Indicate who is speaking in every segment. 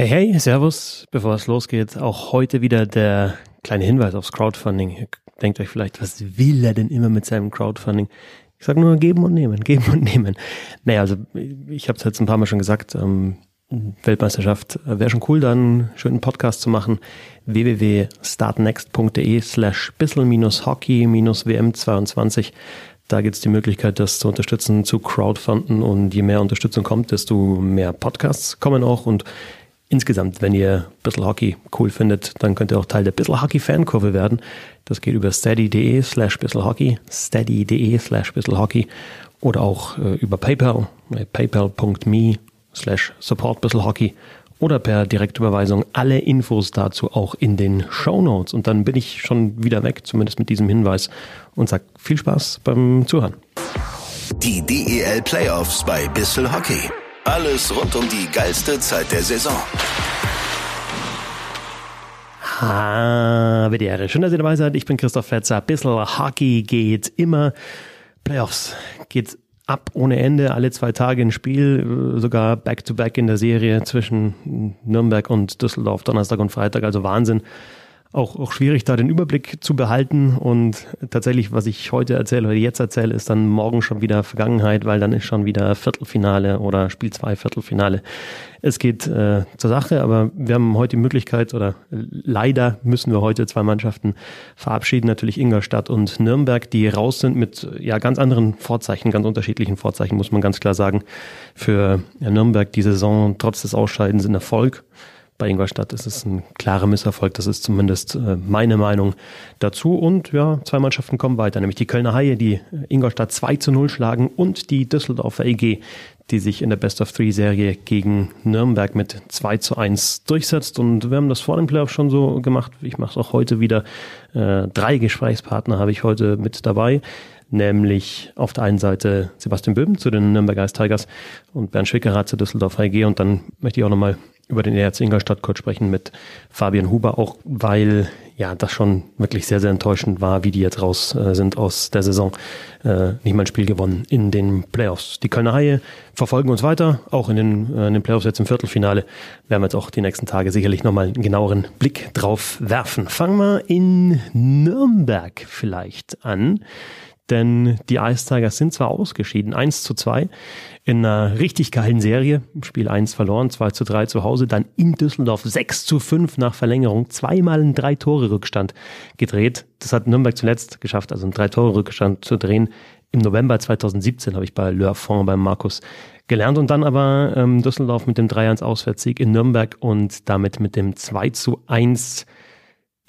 Speaker 1: Hey, hey, Servus. Bevor es losgeht, auch heute wieder der kleine Hinweis aufs Crowdfunding. Ihr denkt euch vielleicht, was will er denn immer mit seinem Crowdfunding? Ich sage nur geben und nehmen, geben und nehmen. Naja, also ich habe es jetzt ein paar Mal schon gesagt, ähm, Weltmeisterschaft wäre schon cool, dann einen schönen Podcast zu machen. www.startnext.de slash bissel-hockey-wm22 da gibt es die Möglichkeit, das zu unterstützen, zu crowdfunden und je mehr Unterstützung kommt, desto mehr Podcasts kommen auch und insgesamt, wenn ihr Bissl Hockey cool findet, dann könnt ihr auch Teil der Bissl Hockey Fankurve werden. Das geht über steady.de slash Hockey, steady.de slash Hockey oder auch äh, über PayPal, äh, paypal.me slash support Hockey oder per Direktüberweisung. Alle Infos dazu auch in den Show Notes. Und dann bin ich schon wieder weg, zumindest mit diesem Hinweis und sag viel Spaß beim Zuhören.
Speaker 2: Die DEL Playoffs bei Bissl Hockey. Alles rund um die geilste Zeit der Saison.
Speaker 1: Die Ehre. Schön, dass ihr dabei seid. Ich bin Christoph Fetzer. Bissl Hockey geht immer. Playoffs geht ab ohne Ende, alle zwei Tage ein Spiel, sogar back-to-back -back in der Serie zwischen Nürnberg und Düsseldorf, Donnerstag und Freitag, also Wahnsinn auch, auch schwierig, da den Überblick zu behalten. Und tatsächlich, was ich heute erzähle oder jetzt erzähle, ist dann morgen schon wieder Vergangenheit, weil dann ist schon wieder Viertelfinale oder Spiel 2 Viertelfinale. Es geht äh, zur Sache, aber wir haben heute die Möglichkeit oder leider müssen wir heute zwei Mannschaften verabschieden, natürlich Ingolstadt und Nürnberg, die raus sind mit ja ganz anderen Vorzeichen, ganz unterschiedlichen Vorzeichen, muss man ganz klar sagen. Für Nürnberg die Saison trotz des Ausscheidens in Erfolg bei Ingolstadt ist es ein klarer Misserfolg. Das ist zumindest äh, meine Meinung dazu. Und ja, zwei Mannschaften kommen weiter, nämlich die Kölner Haie, die Ingolstadt 2 zu 0 schlagen und die Düsseldorfer EG, die sich in der Best of Three Serie gegen Nürnberg mit 2 zu 1 durchsetzt. Und wir haben das vor dem Playoff schon so gemacht. Ich mache es auch heute wieder. Äh, drei Gesprächspartner habe ich heute mit dabei nämlich auf der einen Seite Sebastian Böhm zu den Nürnberg Ice Tigers und Bernd Schwickerath zu Düsseldorf AG und dann möchte ich auch nochmal über den ERC Ingolstadt kurz sprechen mit Fabian Huber, auch weil ja das schon wirklich sehr, sehr enttäuschend war, wie die jetzt raus äh, sind aus der Saison. Äh, nicht mal ein Spiel gewonnen in den Playoffs. Die Kölner Haie verfolgen uns weiter, auch in den, äh, in den Playoffs jetzt im Viertelfinale. Werden wir jetzt auch die nächsten Tage sicherlich nochmal einen genaueren Blick drauf werfen. Fangen wir in Nürnberg vielleicht an denn die Ice Tigers sind zwar ausgeschieden, 1 zu 2 in einer richtig geilen Serie, Spiel 1 verloren, 2 zu 3 zu Hause, dann in Düsseldorf 6 zu 5 nach Verlängerung, zweimal einen Drei-Tore-Rückstand gedreht. Das hat Nürnberg zuletzt geschafft, also einen Drei-Tore-Rückstand zu drehen. Im November 2017 habe ich bei Le Fond beim Markus gelernt und dann aber ähm, Düsseldorf mit dem 3-1-Auswärtssieg in Nürnberg und damit mit dem 2 zu 1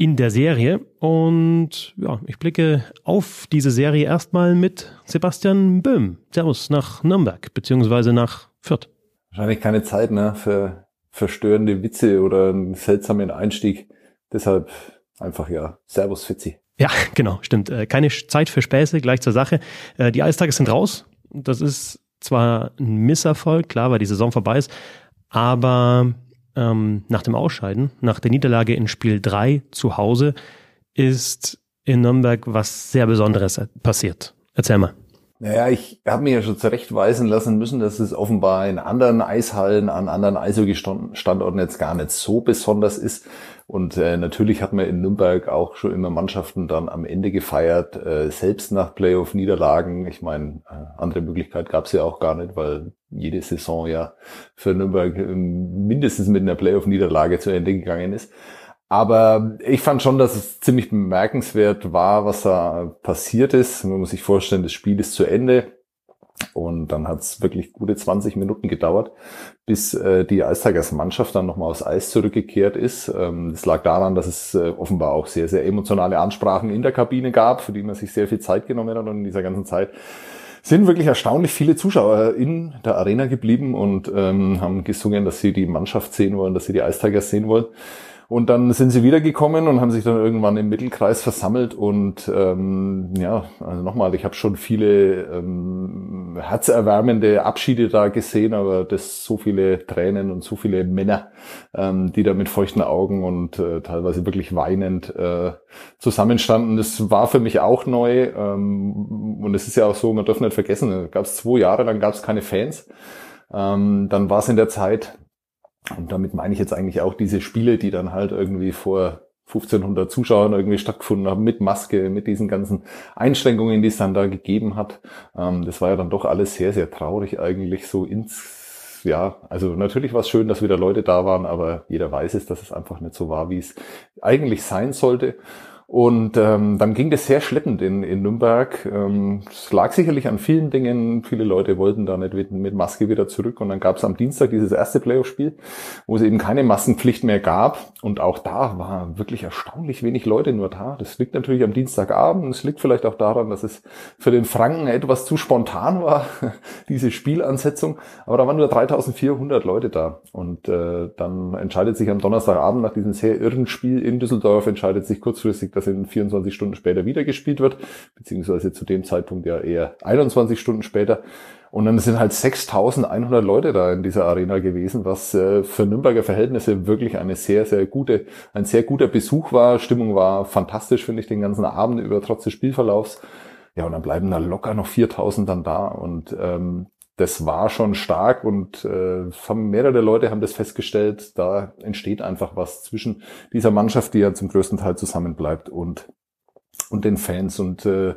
Speaker 1: in der Serie. Und ja, ich blicke auf diese Serie erstmal mit Sebastian Böhm. Servus nach Nürnberg, beziehungsweise nach Fürth.
Speaker 3: Wahrscheinlich keine Zeit ne, für verstörende Witze oder einen seltsamen Einstieg. Deshalb einfach ja, Servus Fitzi.
Speaker 1: Ja, genau, stimmt. Äh, keine Zeit für Späße, gleich zur Sache. Äh, die Eistage sind raus. Das ist zwar ein Misserfolg, klar, weil die Saison vorbei ist, aber ähm, nach dem Ausscheiden, nach der Niederlage in Spiel 3 zu Hause, ist in Nürnberg was sehr Besonderes passiert. Erzähl mal.
Speaker 3: Naja, ich habe mir ja schon zurechtweisen lassen müssen, dass es offenbar in anderen Eishallen, an anderen Eishockey-Standorten jetzt gar nicht so besonders ist. Und äh, natürlich hat man in Nürnberg auch schon immer Mannschaften dann am Ende gefeiert, äh, selbst nach Playoff-Niederlagen. Ich meine, äh, andere Möglichkeit gab es ja auch gar nicht, weil jede Saison ja für Nürnberg äh, mindestens mit einer Playoff-Niederlage zu Ende gegangen ist. Aber ich fand schon, dass es ziemlich bemerkenswert war, was da passiert ist. Man muss sich vorstellen, das Spiel ist zu Ende. Und dann hat es wirklich gute 20 Minuten gedauert, bis äh, die Eistigers Mannschaft dann nochmal aufs Eis zurückgekehrt ist. Ähm, das lag daran, dass es äh, offenbar auch sehr, sehr emotionale Ansprachen in der Kabine gab, für die man sich sehr viel Zeit genommen hat. Und in dieser ganzen Zeit sind wirklich erstaunlich viele Zuschauer in der Arena geblieben und ähm, haben gesungen, dass sie die Mannschaft sehen wollen, dass sie die Eistigers sehen wollen. Und dann sind sie wiedergekommen und haben sich dann irgendwann im Mittelkreis versammelt. Und ähm, ja, also nochmal, ich habe schon viele ähm, herzerwärmende Abschiede da gesehen, aber das so viele Tränen und so viele Männer, ähm, die da mit feuchten Augen und äh, teilweise wirklich weinend äh, zusammenstanden. Das war für mich auch neu. Ähm, und es ist ja auch so, man darf nicht vergessen, gab es zwei Jahre lang gab es keine Fans. Ähm, dann war es in der Zeit Und damit meine ich jetzt eigentlich auch diese Spiele, die dann halt irgendwie vor 1500 Zuschauern irgendwie stattgefunden haben, mit Maske, mit diesen ganzen Einschränkungen, die es dann da gegeben hat. Ähm, das war ja dann doch alles sehr, sehr traurig eigentlich so ins, ja, also natürlich war es schön, dass wieder Leute da waren, aber jeder weiß es, dass es einfach nicht so war, wie es eigentlich sein sollte. Und ähm, dann ging das sehr schleppend in, in Nürnberg. Ähm, es lag sicherlich an vielen Dingen. Viele Leute wollten da nicht mit Maske wieder zurück. Und dann gab es am Dienstag dieses erste Playoff-Spiel, wo es eben keine Maskenpflicht mehr gab. Und auch da war wirklich erstaunlich wenig Leute nur da. Das liegt natürlich am Dienstagabend. Es liegt vielleicht auch daran, dass es für den Franken etwas zu spontan war, diese Spielansetzung. Aber da waren nur 3400 Leute da. Und äh, dann entscheidet sich am Donnerstagabend nach diesem sehr irren Spiel in Düsseldorf, entscheidet sich kurzfristig, das in 24 Stunden später wieder gespielt wird, beziehungsweise zu dem Zeitpunkt ja eher 21 Stunden später. Und dann sind halt 6100 Leute da in dieser Arena gewesen, was äh, für Nürnberger Verhältnisse wirklich eine sehr, sehr gute, ein sehr guter Besuch war. Stimmung war fantastisch, finde ich, den ganzen Abend über, trotz des Spielverlaufs. Ja, und dann bleiben da locker noch 4000 dann da. Und ähm, das war schon stark und äh, mehrere Leute haben das festgestellt, da entsteht einfach was zwischen dieser Mannschaft, die ja zum größten Teil zusammenbleibt und und den Fans und äh,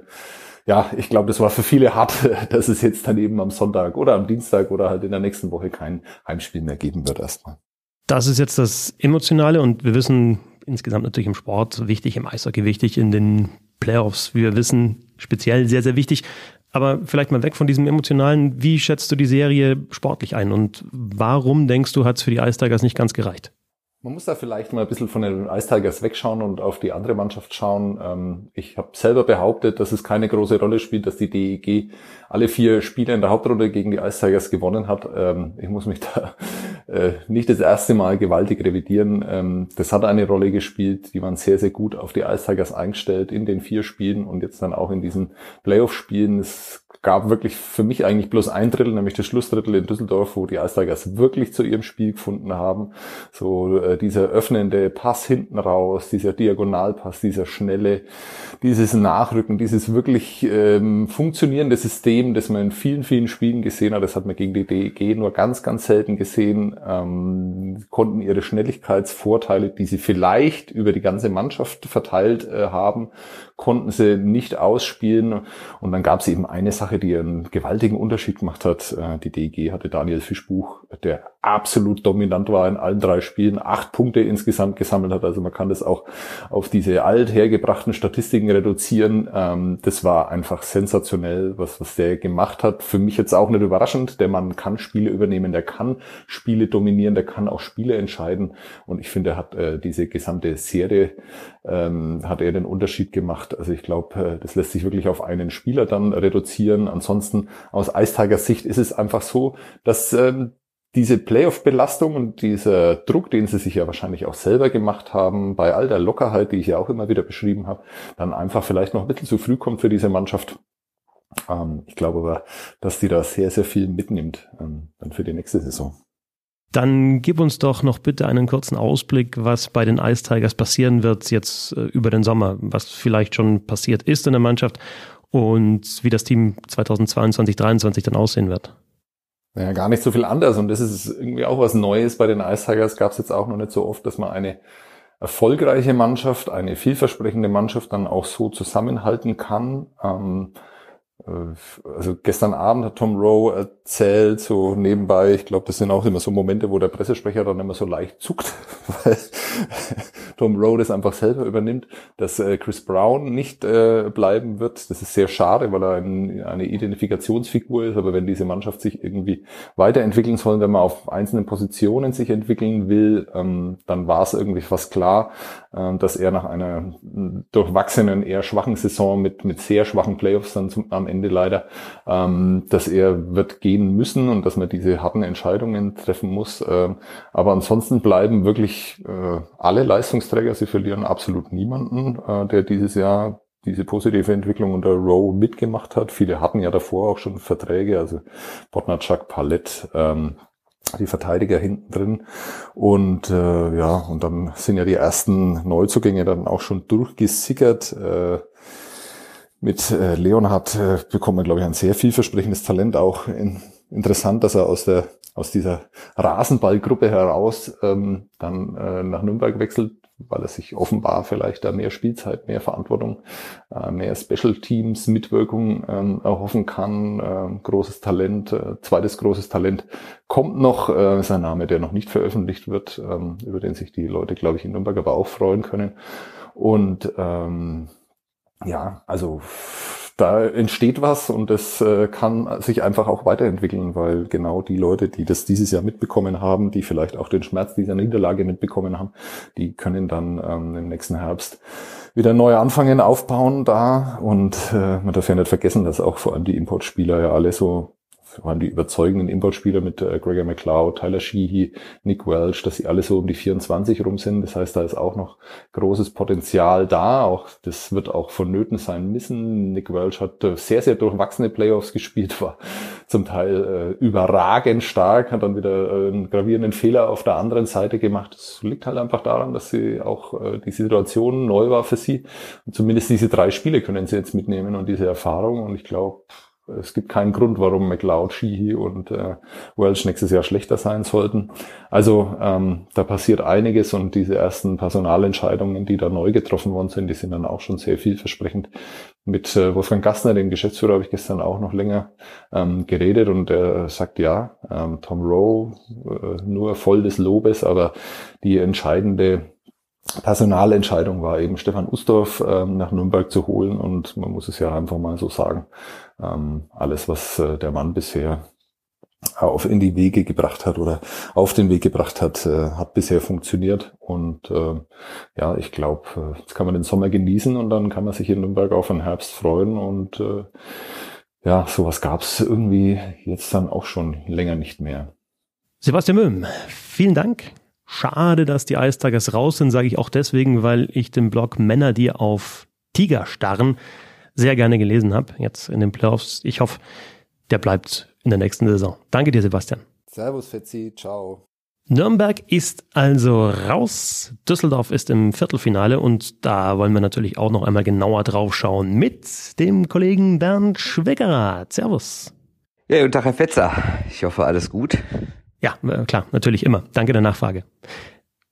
Speaker 3: ja, ich glaube, das war für viele hart, dass es jetzt dann eben am Sonntag oder am Dienstag oder halt in der nächsten Woche kein Heimspiel mehr geben wird erstmal.
Speaker 1: Das ist jetzt das Emotionale und wir wissen insgesamt natürlich im Sport wichtig, im Eishockey wichtig, in den Playoffs, wie wir wissen, speziell sehr, sehr wichtig. Aber vielleicht mal weg von diesem emotionalen, wie schätzt du die Serie sportlich ein und warum denkst du, hat es für die Ice Tigers nicht ganz gereicht?
Speaker 3: Man muss da vielleicht mal ein bisschen von den Ice Tigers wegschauen und auf die andere Mannschaft schauen. Ähm, ich habe selber behauptet, dass es keine große Rolle spielt, dass die DEG alle vier Spiele in der Hauptrunde gegen die Ice Tigers gewonnen hat. Ähm, ich muss mich da äh, nicht das erste Mal gewaltig revidieren. Ähm, das hat eine Rolle gespielt. Die waren sehr, sehr gut auf die Ice Tigers eingestellt in den vier Spielen und jetzt dann auch in diesen Playoff-Spielen. Es gab wirklich für mich eigentlich bloß ein Drittel, nämlich das Schlussdrittel in Düsseldorf, wo die Ice Tigers wirklich zu ihrem Spiel gefunden haben. So äh, dieser öffnende Pass hinten raus, dieser Diagonalpass, dieser schnelle, dieses Nachrücken, dieses wirklich ähm, funktionierende System, das man in vielen, vielen Spielen gesehen hat. Das hat man gegen die DEG nur ganz, ganz selten gesehen. Ähm, konnten ihre Schnelligkeitsvorteile, die sie vielleicht über die ganze Mannschaft verteilt äh, haben, konnten sie nicht ausspielen. Und dann gab es eben eine Sache, die einen gewaltigen Unterschied gemacht hat. Äh, die DEG hatte Daniel Fischbuch, der absolut dominant war in allen drei Spielen, acht Punkte insgesamt gesammelt hat. Also man kann das auch auf diese althergebrachten Statistiken reduzieren. Ähm, das war einfach sensationell, was, was der gemacht hat. Für mich jetzt auch nicht überraschend. Der Mann kann Spiele übernehmen, der kann Spiele dominieren, der kann auch Spiele entscheiden. Und ich finde, er hat äh, diese gesamte Serie, ähm, hat er den Unterschied gemacht. Also ich glaube, äh, das lässt sich wirklich auf einen Spieler dann reduzieren. Ansonsten aus Eistigers Sicht ist es einfach so, dass ähm, diese Playoff-Belastung und dieser Druck, den sie sich ja wahrscheinlich auch selber gemacht haben, bei all der Lockerheit, die ich ja auch immer wieder beschrieben habe, dann einfach vielleicht noch ein bisschen zu früh kommt für diese Mannschaft. Ähm, ich glaube aber, dass die da sehr, sehr viel mitnimmt ähm, dann für die nächste Saison.
Speaker 1: Dann gib uns doch noch bitte einen kurzen Ausblick, was bei den Ice Tigers passieren wird jetzt äh, über den Sommer, was vielleicht schon passiert ist in der Mannschaft und wie das Team 2022, 2023 dann aussehen wird.
Speaker 3: Naja, gar nicht so viel anders. Und das ist irgendwie auch was Neues bei den Ice Tigers. Gab es jetzt auch noch nicht so oft, dass man eine erfolgreiche Mannschaft, eine vielversprechende Mannschaft dann auch so zusammenhalten kann. Ähm, äh, also gestern Abend hat Tom Rowe erzählt, so nebenbei, ich glaube, das sind auch immer so Momente, wo der Pressesprecher dann immer so leicht zuckt, weil Tom Rowe das einfach selber übernimmt, dass äh, Chris Brown nicht äh, bleiben wird. Das ist sehr schade, weil er ein, eine Identifikationsfigur ist, aber wenn diese Mannschaft sich irgendwie weiterentwickeln soll, wenn man auf einzelnen Positionen sich entwickeln will, ähm, dann war es irgendwie fast klar, äh, dass er nach einer durchwachsenen, eher schwachen Saison mit, mit sehr schwachen Playoffs dann zum, am Ende leider, ähm, dass er wird gehen müssen und dass man diese harten Entscheidungen treffen muss. Äh, aber ansonsten bleiben wirklich äh, alle Leistungsträger. Sie verlieren absolut niemanden, äh, der dieses Jahr diese positive Entwicklung unter Rowe mitgemacht hat. Viele hatten ja davor auch schon Verträge, also Botnachak, Palett, ähm, die Verteidiger hinten drin. Und äh, ja, und dann sind ja die ersten Neuzugänge dann auch schon durchgesickert. Äh, mit äh, Leonhard äh, bekommt man, glaube ich, ein sehr vielversprechendes Talent auch in, interessant, dass er aus der aus dieser Rasenballgruppe heraus ähm, dann äh, nach Nürnberg wechselt, weil er sich offenbar vielleicht da mehr Spielzeit, mehr Verantwortung, äh, mehr Special Teams Mitwirkung ähm, erhoffen kann. Äh, großes Talent, äh, zweites großes Talent kommt noch, äh, sein Name, der noch nicht veröffentlicht wird, ähm, über den sich die Leute, glaube ich, in Nürnberg aber auch freuen können. Und ähm, ja, also da entsteht was und das äh, kann sich einfach auch weiterentwickeln, weil genau die Leute, die das dieses Jahr mitbekommen haben, die vielleicht auch den Schmerz dieser Niederlage mitbekommen haben, die können dann ähm, im nächsten Herbst wieder neu anfangen, aufbauen da. Und äh, man darf ja nicht vergessen, dass auch vor allem die Importspieler ja alle so allem die überzeugenden Importspieler mit äh, Gregor McLeod, Tyler Sheehy, Nick Welch, dass sie alle so um die 24 rum sind. Das heißt, da ist auch noch großes Potenzial da. Auch das wird auch vonnöten sein müssen. Nick Welch hat äh, sehr, sehr durchwachsene Playoffs gespielt, war zum Teil äh, überragend stark, hat dann wieder äh, einen gravierenden Fehler auf der anderen Seite gemacht. Das liegt halt einfach daran, dass sie auch äh, die Situation neu war für sie. Und zumindest diese drei Spiele können sie jetzt mitnehmen und diese Erfahrung. Und ich glaube, es gibt keinen Grund, warum McLeod, Sheehy und äh, Welsh nächstes Jahr schlechter sein sollten. Also ähm, da passiert einiges und diese ersten Personalentscheidungen, die da neu getroffen worden sind, die sind dann auch schon sehr vielversprechend. Mit äh, Wolfgang Gassner, dem Geschäftsführer, habe ich gestern auch noch länger ähm, geredet und er sagt ja, ähm, Tom Rowe äh, nur voll des Lobes, aber die entscheidende Personalentscheidung war eben Stefan Ustorf ähm, nach Nürnberg zu holen und man muss es ja einfach mal so sagen, ähm, alles, was äh, der Mann bisher auf in die Wege gebracht hat oder auf den Weg gebracht hat, äh, hat bisher funktioniert. Und äh, ja, ich glaube, äh, jetzt kann man den Sommer genießen und dann kann man sich in Nürnberg auf den Herbst freuen. Und äh, ja, sowas gab es irgendwie jetzt dann auch schon länger nicht mehr.
Speaker 1: Sebastian Möhm, vielen Dank. Schade, dass die Ice Tigers raus sind, sage ich auch deswegen, weil ich den Blog Männer, die auf Tiger starren, sehr gerne gelesen habe, jetzt in den Playoffs. Ich hoffe, der bleibt in der nächsten Saison. Danke dir, Sebastian.
Speaker 3: Servus, Fetzi. Ciao.
Speaker 1: Nürnberg ist also raus. Düsseldorf ist im Viertelfinale und da wollen wir natürlich auch noch einmal genauer drauf schauen mit dem Kollegen Bernd Schweggerer. Servus.
Speaker 4: Ja, guten Tag, Herr Fetzer. Ich hoffe, alles gut.
Speaker 1: Ja, äh, klar, natürlich immer. Danke der Nachfrage.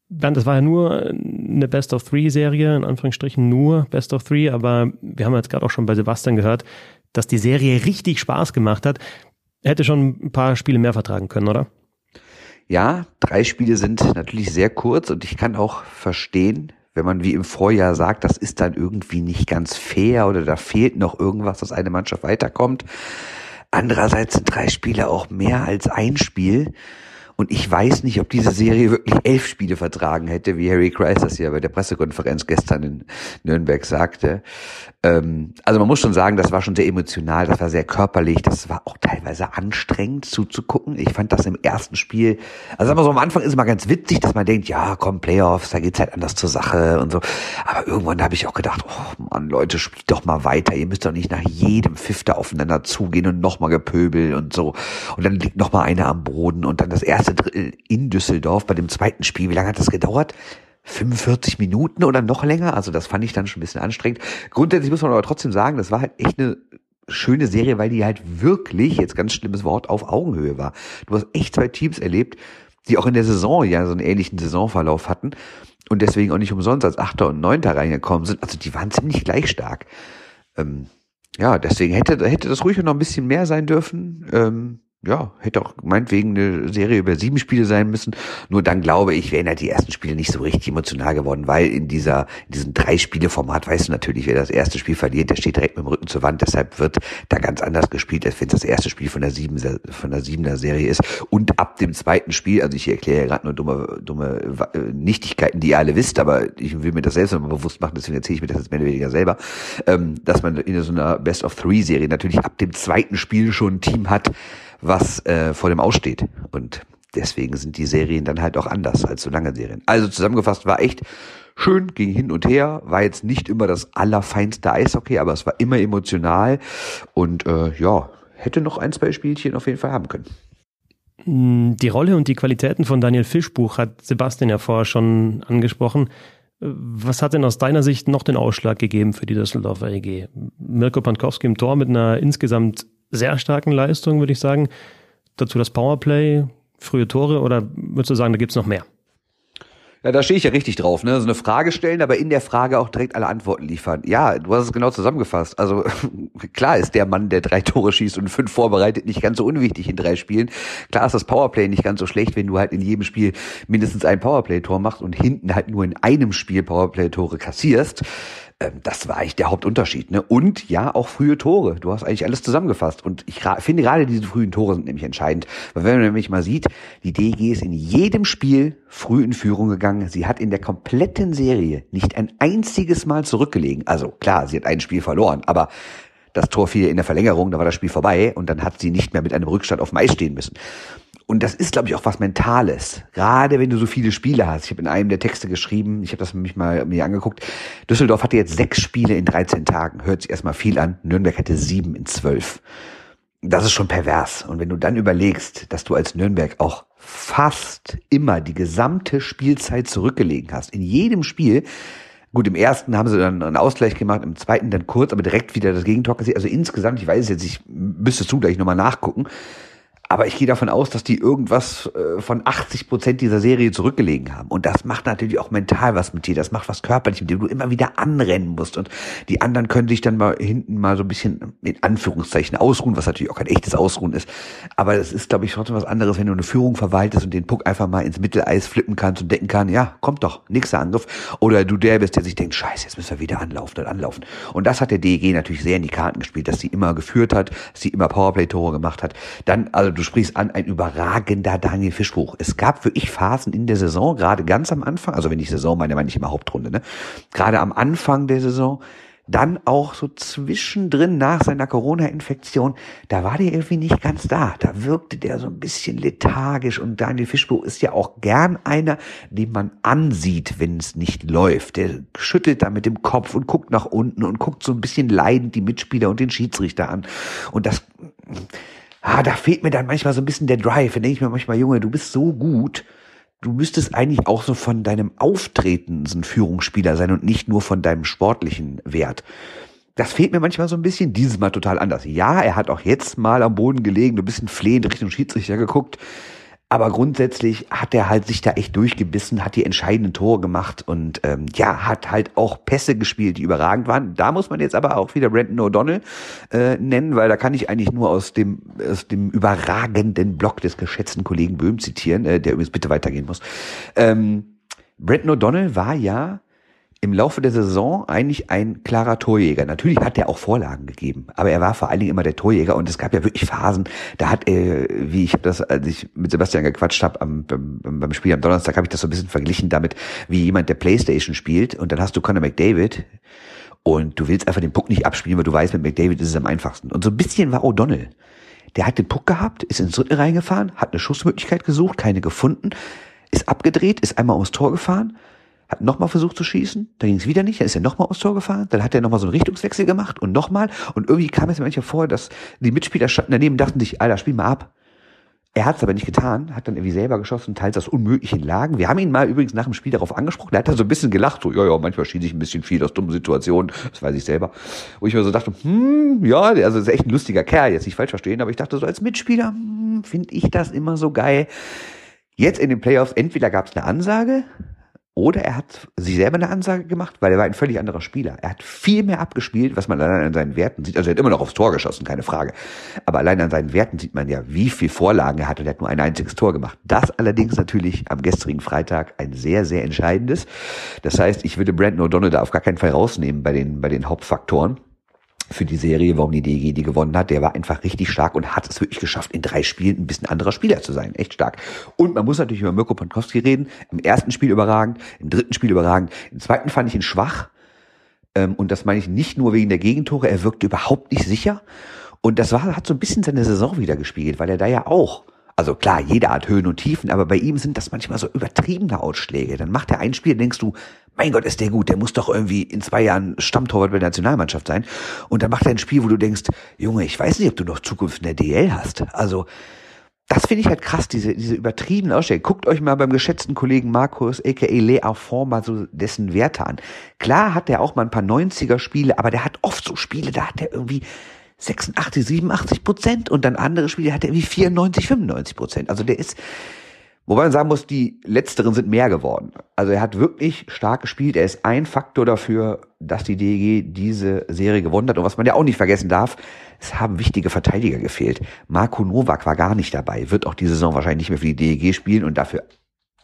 Speaker 1: Bernd, das war ja nur eine Best of Three Serie, in Anführungsstrichen nur Best of Three, aber wir haben jetzt gerade auch schon bei Sebastian gehört, dass die Serie richtig Spaß gemacht hat. Hätte schon ein paar Spiele mehr vertragen können, oder?
Speaker 4: Ja, drei Spiele sind natürlich sehr kurz und ich kann auch verstehen, wenn man wie im Vorjahr sagt, das ist dann irgendwie nicht ganz fair oder da fehlt noch irgendwas, dass eine Mannschaft weiterkommt. Andererseits sind drei Spiele auch mehr als ein Spiel. Und ich weiß nicht, ob diese Serie wirklich elf Spiele vertragen hätte, wie Harry Kreis das ja bei der Pressekonferenz gestern in Nürnberg sagte. Ähm, also man muss schon sagen, das war schon sehr emotional, das war sehr körperlich, das war auch teilweise anstrengend zuzugucken. Ich fand das im ersten Spiel, also sagen wir so, am Anfang ist es mal ganz witzig, dass man denkt, ja, komm, Playoffs, da geht's halt anders zur Sache und so. Aber irgendwann habe ich auch gedacht, oh Mann, Leute, spielt doch mal weiter. Ihr müsst doch nicht nach jedem Fifter aufeinander zugehen und nochmal gepöbel und so. Und dann liegt nochmal einer am Boden und dann das erste Drittel in Düsseldorf bei dem zweiten Spiel. Wie lange hat das gedauert? 45 Minuten oder noch länger. Also das fand ich dann schon ein bisschen anstrengend. Grundsätzlich muss man aber trotzdem sagen, das war halt echt eine schöne Serie, weil die halt wirklich, jetzt ganz schlimmes Wort, auf Augenhöhe war. Du hast echt zwei Teams erlebt, die auch in der Saison ja so einen ähnlichen Saisonverlauf hatten und deswegen auch nicht umsonst als Achter und Neunter reingekommen sind. Also die waren ziemlich gleich stark. Ähm, ja, deswegen hätte, hätte das ruhig noch ein bisschen mehr sein dürfen. Ähm, ja, hätte auch meinetwegen eine Serie über sieben Spiele sein müssen. Nur dann glaube ich, wären ja die ersten Spiele nicht so richtig emotional geworden, weil in dieser, in diesem Drei-Spiele-Format weißt du natürlich, wer das erste Spiel verliert, der steht direkt mit dem Rücken zur Wand. Deshalb wird da ganz anders gespielt, als wenn es das erste Spiel von der sieben, von der siebener Serie ist. Und ab dem zweiten Spiel, also ich erkläre ja gerade nur dumme, dumme äh, Nichtigkeiten, die ihr alle wisst, aber ich will mir das selbst nochmal bewusst machen, deswegen erzähle ich mir das jetzt mehr oder weniger selber, ähm, dass man in so einer Best-of-Three-Serie natürlich ab dem zweiten Spiel schon ein Team hat, was äh, vor dem aussteht. Und deswegen sind die Serien dann halt auch anders als so lange Serien. Also zusammengefasst war echt schön, ging hin und her, war jetzt nicht immer das allerfeinste Eishockey, aber es war immer emotional und äh, ja, hätte noch ein, zwei Spielchen auf jeden Fall haben können.
Speaker 1: Hm, die Rolle und die Qualitäten von Daniel Fischbuch hat Sebastian ja vorher schon angesprochen. Was hat denn aus deiner Sicht noch den Ausschlag gegeben für die Düsseldorfer EG? Mirko Pankowski im Tor mit einer insgesamt sehr starken Leistung, würde ich sagen. dazu das Powerplay, frühe Tore oder würdest du sagen, da gibt's noch mehr?
Speaker 4: Ja, da stehe ich ja richtig drauf, ne? So eine Frage stellen, aber in der Frage auch direkt alle Antworten liefern. Ja, du hast es genau zusammengefasst. Also klar ist der Mann, der drei Tore schießt und fünf vorbereitet, nicht ganz so unwichtig in drei Spielen. Klar ist das Powerplay nicht ganz so schlecht, wenn du halt in jedem Spiel mindestens ein Powerplay-Tor machst und hinten halt nur in einem Spiel Powerplay-Tore kassierst. Ähm, das war eigentlich der Hauptunterschied. Ne? Und ja, auch frühe Tore. Du hast eigentlich alles zusammengefasst. Und ich finde gerade diese frühen Tore sind nämlich entscheidend. Weil wenn man nämlich mal sieht, die DG ist in jedem Spiel früh in Führung gegangen. Sie hat in der kompletten Serie nicht ein einziges Mal zurückgelegen. Also klar, sie hat ein Spiel verloren, aber das Tor fiel in der Verlängerung, da war das Spiel vorbei und dann hat sie nicht mehr mit einem Rückstand auf dem Eis stehen müssen. Und das ist, glaube ich, auch was Mentales. Gerade wenn du so viele Spiele hast. Ich habe in einem der Texte geschrieben, ich habe das mich mal mir angeguckt. Düsseldorf hatte jetzt sechs Spiele in 13 Tagen. Hört sich erstmal viel an. Nürnberg hatte sieben in zwölf. Das ist schon pervers. Und wenn du dann überlegst, dass du als Nürnberg auch fast immer die gesamte Spielzeit zurückgelegen hast, in jedem Spiel, Gut, im ersten haben sie dann einen Ausgleich gemacht, im zweiten dann kurz, aber direkt wieder das Gegentor kassiert. Also insgesamt, ich weiß es jetzt, ich müsste zugleich nochmal nachgucken. Aber ich gehe davon aus, dass die irgendwas äh, von 80 Prozent dieser Serie zurückgelegen haben. Und das macht natürlich auch mental was mit dir. Das macht was körperlich mit dir, du immer wieder anrennen musst. Und die anderen können sich dann mal hinten mal so ein bisschen in Anführungszeichen ausruhen, was natürlich auch kein echtes Ausruhen ist. Aber es ist, glaube ich, trotzdem was anderes, wenn du eine Führung verwaltest und den Puck einfach mal ins Mitteleis flippen kannst und denken kann, ja, kommt doch, nächster Angriff. Oder du der bist, der sich denkt, scheiße, jetzt müssen wir wieder anlaufen und anlaufen. Und das hat der DEG natürlich sehr in die Karten gespielt, dass sie immer geführt hat, dass sie immer Powerplay-Tore gemacht hat. Dann, also du sprichst an, ein überragender Daniel Fischbuch. Es gab wirklich Phasen in der Saison, gerade ganz am Anfang, also wenn ich Saison meine, meine ich immer Hauptrunde, ne? Gerade am Anfang der Saison, dann auch so zwischendrin nach seiner Corona-Infektion, da war der irgendwie nicht ganz da. Da wirkte der so ein bisschen lethargisch und Daniel Fischbuch ist ja auch gern einer, den man ansieht, wenn es nicht läuft. Der schüttelt da mit dem Kopf und guckt nach unten und guckt so ein bisschen leidend die Mitspieler und den Schiedsrichter an. Und das, ah, da fehlt mir dann manchmal so ein bisschen der Drive. Dann denke ich mir manchmal, Junge, du bist so gut, du müsstest eigentlich auch so von deinem Auftreten so ein Führungsspieler sein und nicht nur von deinem sportlichen Wert. Das fehlt mir manchmal so ein bisschen, dieses Mal total anders. Ja, er hat auch jetzt mal am Boden gelegen, ein bisschen flehend Richtung Schiedsrichter geguckt. Aber grundsätzlich hat er halt sich da echt durchgebissen, hat die entscheidenden Tore gemacht und ähm, ja, hat halt auch Pässe gespielt, die überragend waren. Da muss man jetzt aber auch wieder Brandon O'Donnell äh, nennen, weil da kann ich eigentlich nur aus dem, aus dem überragenden Blog des geschätzten Kollegen Böhm zitieren, äh, der übrigens bitte weitergehen muss. Ähm, Brandon O'Donnell war ja im Laufe der Saison eigentlich ein klarer Torjäger. Natürlich hat er auch Vorlagen gegeben, aber er war vor allen Dingen immer der Torjäger und es gab ja wirklich Phasen, da hat er, wie ich das, als ich mit Sebastian gequatscht habe beim, beim Spiel am Donnerstag, habe ich das so ein bisschen verglichen damit, wie jemand, der Playstation spielt und dann hast du Conor McDavid und du willst einfach den Puck nicht abspielen, weil du weißt, mit McDavid ist es am einfachsten. Und so ein bisschen war O'Donnell. Der hat den Puck gehabt, ist ins Dritte reingefahren, hat eine Schussmöglichkeit gesucht, keine gefunden, ist abgedreht, ist einmal ums Tor gefahren, hat nochmal versucht zu schießen, dann ging es wieder nicht, dann ist er nochmal aufs Tor gefahren, dann hat er nochmal so einen Richtungswechsel gemacht und nochmal und irgendwie kam es mir manchmal vor, dass die Mitspieler standen daneben dachten sich, Alter, spiel mal ab. Er hat es aber nicht getan, hat dann irgendwie selber geschossen, teils aus unmöglichen Lagen. Wir haben ihn mal übrigens nach dem Spiel darauf angesprochen, er hat da so ein bisschen gelacht, so, ja, ja, manchmal schieße ich ein bisschen viel aus dummen Situationen, das weiß ich selber. Wo ich mir so dachte, hm, ja, also ist echt ein lustiger Kerl, jetzt nicht falsch verstehen, aber ich dachte so als Mitspieler, hm, finde ich das immer so geil. Jetzt in den Playoffs, entweder gab es eine Ansage, oder er hat sich selber eine Ansage gemacht, weil er war ein völlig anderer Spieler. Er hat viel mehr abgespielt, was man allein an seinen Werten sieht. Also er hat immer noch aufs Tor geschossen, keine Frage. Aber allein an seinen Werten sieht man ja, wie viel Vorlagen er hat und er hat nur ein einziges Tor gemacht. Das allerdings natürlich am gestrigen Freitag ein sehr, sehr entscheidendes. Das heißt, ich würde Brandon O'Donnell da auf gar keinen Fall rausnehmen bei den, bei den Hauptfaktoren für die Serie, warum die DG die gewonnen hat. Der war einfach richtig stark und hat es wirklich geschafft, in drei Spielen ein bisschen anderer Spieler zu sein. Echt stark. Und man muss natürlich über Mirko Pankowski reden. Im ersten Spiel überragend, im dritten Spiel überragend. Im zweiten fand ich ihn schwach. Ähm, und das meine ich nicht nur wegen der Gegentore. Er wirkte überhaupt nicht sicher. Und das war, hat so ein bisschen seine Saison wieder gespiegelt, weil er da ja auch also klar, jeder hat Höhen und Tiefen, aber bei ihm sind das manchmal so übertriebene Ausschläge. Dann macht er ein Spiel, denkst du, mein Gott, ist der gut, der muss doch irgendwie in zwei Jahren Stammtorwart bei der Nationalmannschaft sein. Und dann macht er ein Spiel, wo du denkst, Junge, ich weiß nicht, ob du noch Zukunft in der DL hast. Also, das finde ich halt krass, diese, diese übertriebenen Ausschläge. Guckt euch mal beim geschätzten Kollegen Markus, aka Le Affont, mal so dessen Werte an. Klar hat er auch mal ein paar 90er Spiele, aber der hat oft so Spiele, da hat er irgendwie 86, 87 Prozent und dann andere Spiele hat er wie 94, 95 Prozent. Also der ist, wobei man sagen muss, die letzteren sind mehr geworden. Also er hat wirklich stark gespielt. Er ist ein Faktor dafür, dass die DEG diese Serie gewonnen hat. Und was man ja auch nicht vergessen darf, es haben wichtige Verteidiger gefehlt. Marco Novak war gar nicht dabei, wird auch diese Saison wahrscheinlich nicht mehr für die DEG spielen und dafür,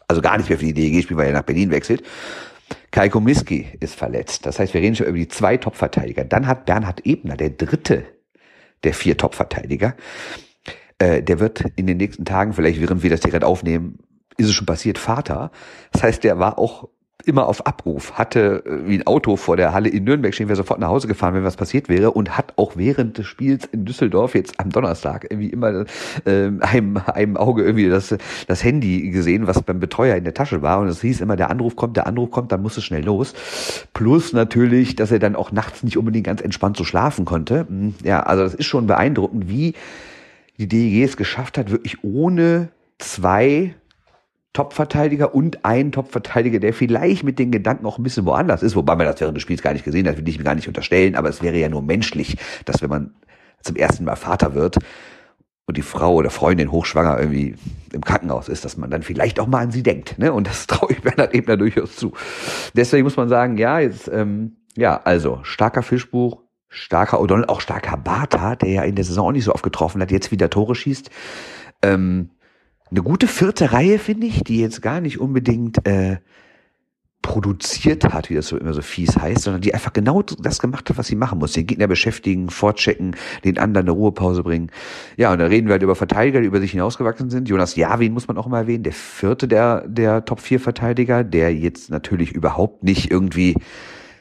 Speaker 4: also gar nicht mehr für die DEG spielen, weil er nach Berlin wechselt. Kai Komiski ist verletzt. Das heißt, wir reden schon über die zwei Top-Verteidiger. Dann hat Bernhard Ebner, der dritte der vier Top-Verteidiger. Äh, der wird in den nächsten Tagen, vielleicht während wir das direkt aufnehmen, ist es schon passiert, Vater. Das heißt, der war auch immer auf Abruf, hatte äh, wie ein Auto vor der Halle in Nürnberg stehen, wäre sofort nach Hause gefahren, wenn was passiert wäre und hat auch während des Spiels in Düsseldorf jetzt am Donnerstag irgendwie immer äh, einem, einem Auge irgendwie das, das Handy gesehen, was beim Betreuer in der Tasche war und es hieß immer, der Anruf kommt, der Anruf kommt, dann muss es schnell los. Plus natürlich, dass er dann auch nachts nicht unbedingt ganz entspannt so schlafen konnte. Hm, ja, also das ist schon beeindruckend, wie die DEG es geschafft hat, wirklich ohne zwei Top-Verteidiger und ein Top-Verteidiger, der vielleicht mit den Gedanken auch ein bisschen woanders ist, wobei man das während des Spiels gar nicht gesehen hat, will ich mir gar nicht unterstellen, aber es wäre ja nur menschlich, dass wenn man zum ersten Mal Vater wird und die Frau oder Freundin hochschwanger irgendwie im Krankenhaus ist, dass man dann vielleicht auch mal an sie denkt. Ne? Und das traue ich Bernhard Ebner durchaus zu. Deswegen muss man sagen, ja, jetzt, ähm, ja, also starker Fischbuch, starker O'Donnell, auch starker Bata, der ja in der Saison auch nicht so oft getroffen hat, jetzt wieder Tore schießt. Ähm, eine gute vierte Reihe, finde ich, die jetzt gar nicht unbedingt äh, produziert hat, wie das so immer so fies heißt, sondern die einfach genau das gemacht hat, was sie machen muss. Den Gegner beschäftigen, vorchecken, den anderen eine Ruhepause bringen. Ja, und da reden wir halt über Verteidiger, die über sich hinausgewachsen sind. Jonas Jawin muss man auch mal erwähnen, der vierte der, der Top-4-Verteidiger, der jetzt natürlich überhaupt nicht irgendwie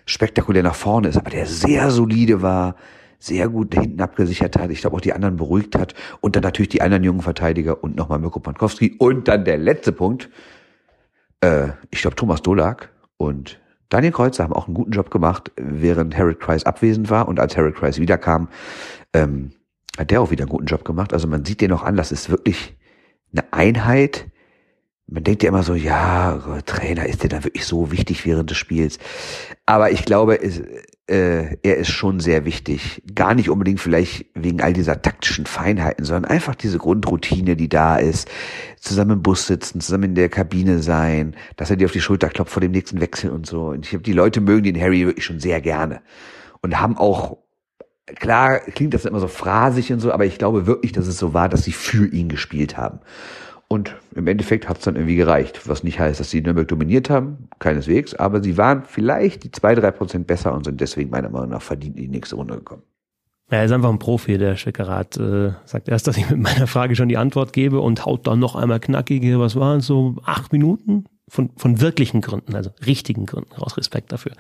Speaker 4: spektakulär nach vorne ist, aber der sehr solide war, sehr gut hinten abgesichert hat. Ich glaube auch die anderen beruhigt hat. Und dann natürlich die anderen jungen Verteidiger und nochmal Mirko Pankowski. Und dann der letzte Punkt. Äh, ich glaube Thomas Dolak und Daniel Kreuzer haben auch einen guten Job gemacht, während Harold Kreis abwesend war. Und als Harold Kreis wiederkam, ähm, hat der auch wieder einen guten Job gemacht. Also man sieht den noch an, das ist wirklich eine Einheit. Man denkt ja immer so, ja, Trainer, ist der da wirklich so wichtig während des Spiels? Aber ich glaube, es, äh, er ist schon sehr wichtig. Gar nicht unbedingt vielleicht wegen all dieser taktischen Feinheiten, sondern einfach diese Grundroutine, die da ist. Zusammen im Bus sitzen, zusammen in der Kabine sein, dass er dir auf die Schulter klopft vor dem nächsten Wechsel und so. Und ich habe die Leute mögen den Harry wirklich schon sehr gerne und haben auch klar klingt das immer so phrasig und so, aber ich glaube wirklich, dass es so war, dass sie für ihn gespielt haben. Und im Endeffekt hat es dann irgendwie gereicht. Was nicht heißt, dass sie Nürnberg dominiert haben, keineswegs, aber sie waren vielleicht die zwei, drei Prozent besser und sind deswegen meiner Meinung nach verdient in die nächste Runde gekommen.
Speaker 1: Er ist einfach ein Profi, der Schickerat äh, sagt erst, dass ich mit meiner Frage schon die Antwort gebe und haut dann noch einmal knackige, was waren es, so acht Minuten von, von wirklichen Gründen, also richtigen Gründen raus. Respekt dafür.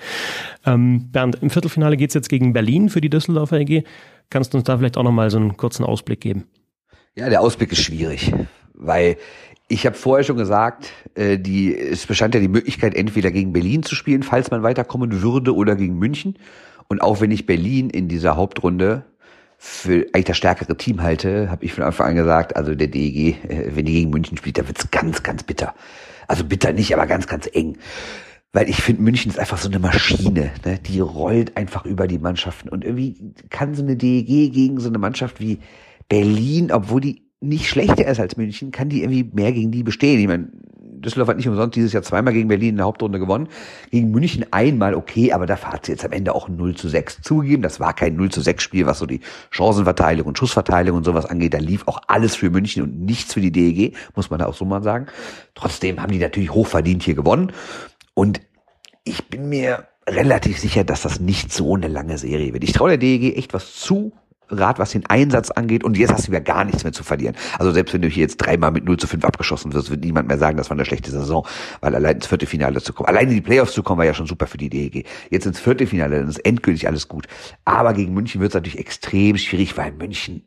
Speaker 1: Ähm, Bernd, im Viertelfinale geht's jetzt gegen Berlin für die Düsseldorfer EG. Kannst du uns da vielleicht auch noch mal so einen kurzen Ausblick geben?
Speaker 4: Ja, der Ausblick ist schwierig, weil ich habe vorher schon gesagt, äh, die, es bestand ja die Möglichkeit, entweder gegen Berlin zu spielen, falls man weiterkommen würde, oder gegen München. Und auch wenn ich Berlin in dieser Hauptrunde für eigentlich das stärkere Team halte, habe ich von Anfang an gesagt, also der DEG, äh, wenn die gegen München spielt, da wird's ganz, ganz bitter. Also bitter nicht, aber ganz, ganz eng. Weil ich finde, München ist einfach so eine Maschine, ne? die rollt einfach über die Mannschaften. Und irgendwie kann so eine DEG gegen so eine Mannschaft wie Berlin, obwohl die nicht schlechter ist als München, kann die irgendwie mehr gegen die bestehen. Ich meine, Düsseldorf hat nicht umsonst dieses Jahr zweimal gegen Berlin in der Hauptrunde gewonnen. Gegen München einmal okay, aber dafür hat sie jetzt am Ende auch 0 zu 6 zugegeben. Das war kein 0 zu 6 Spiel, was so die Chancenverteilung und Schussverteilung und sowas angeht. Da lief auch alles für München und nichts für die DEG, muss man da auch so mal sagen. Trotzdem haben die natürlich hochverdient hier gewonnen. Und ich bin mir relativ sicher, dass das nicht so eine lange Serie wird. Ich traue der DEG echt was zu, Grad was den Einsatz angeht. Und jetzt hast du ja gar nichts mehr zu verlieren. Also selbst wenn du hier jetzt dreimal mit 0 zu 5 abgeschossen wirst, wird niemand mehr sagen, das war eine schlechte Saison, weil allein ins vierte Finale zu kommen. Allein in die Playoffs zu kommen, war ja schon super für die DEG. Jetzt ins vierte Finale, dann ist endgültig alles gut. Aber gegen München wird es natürlich extrem schwierig, weil München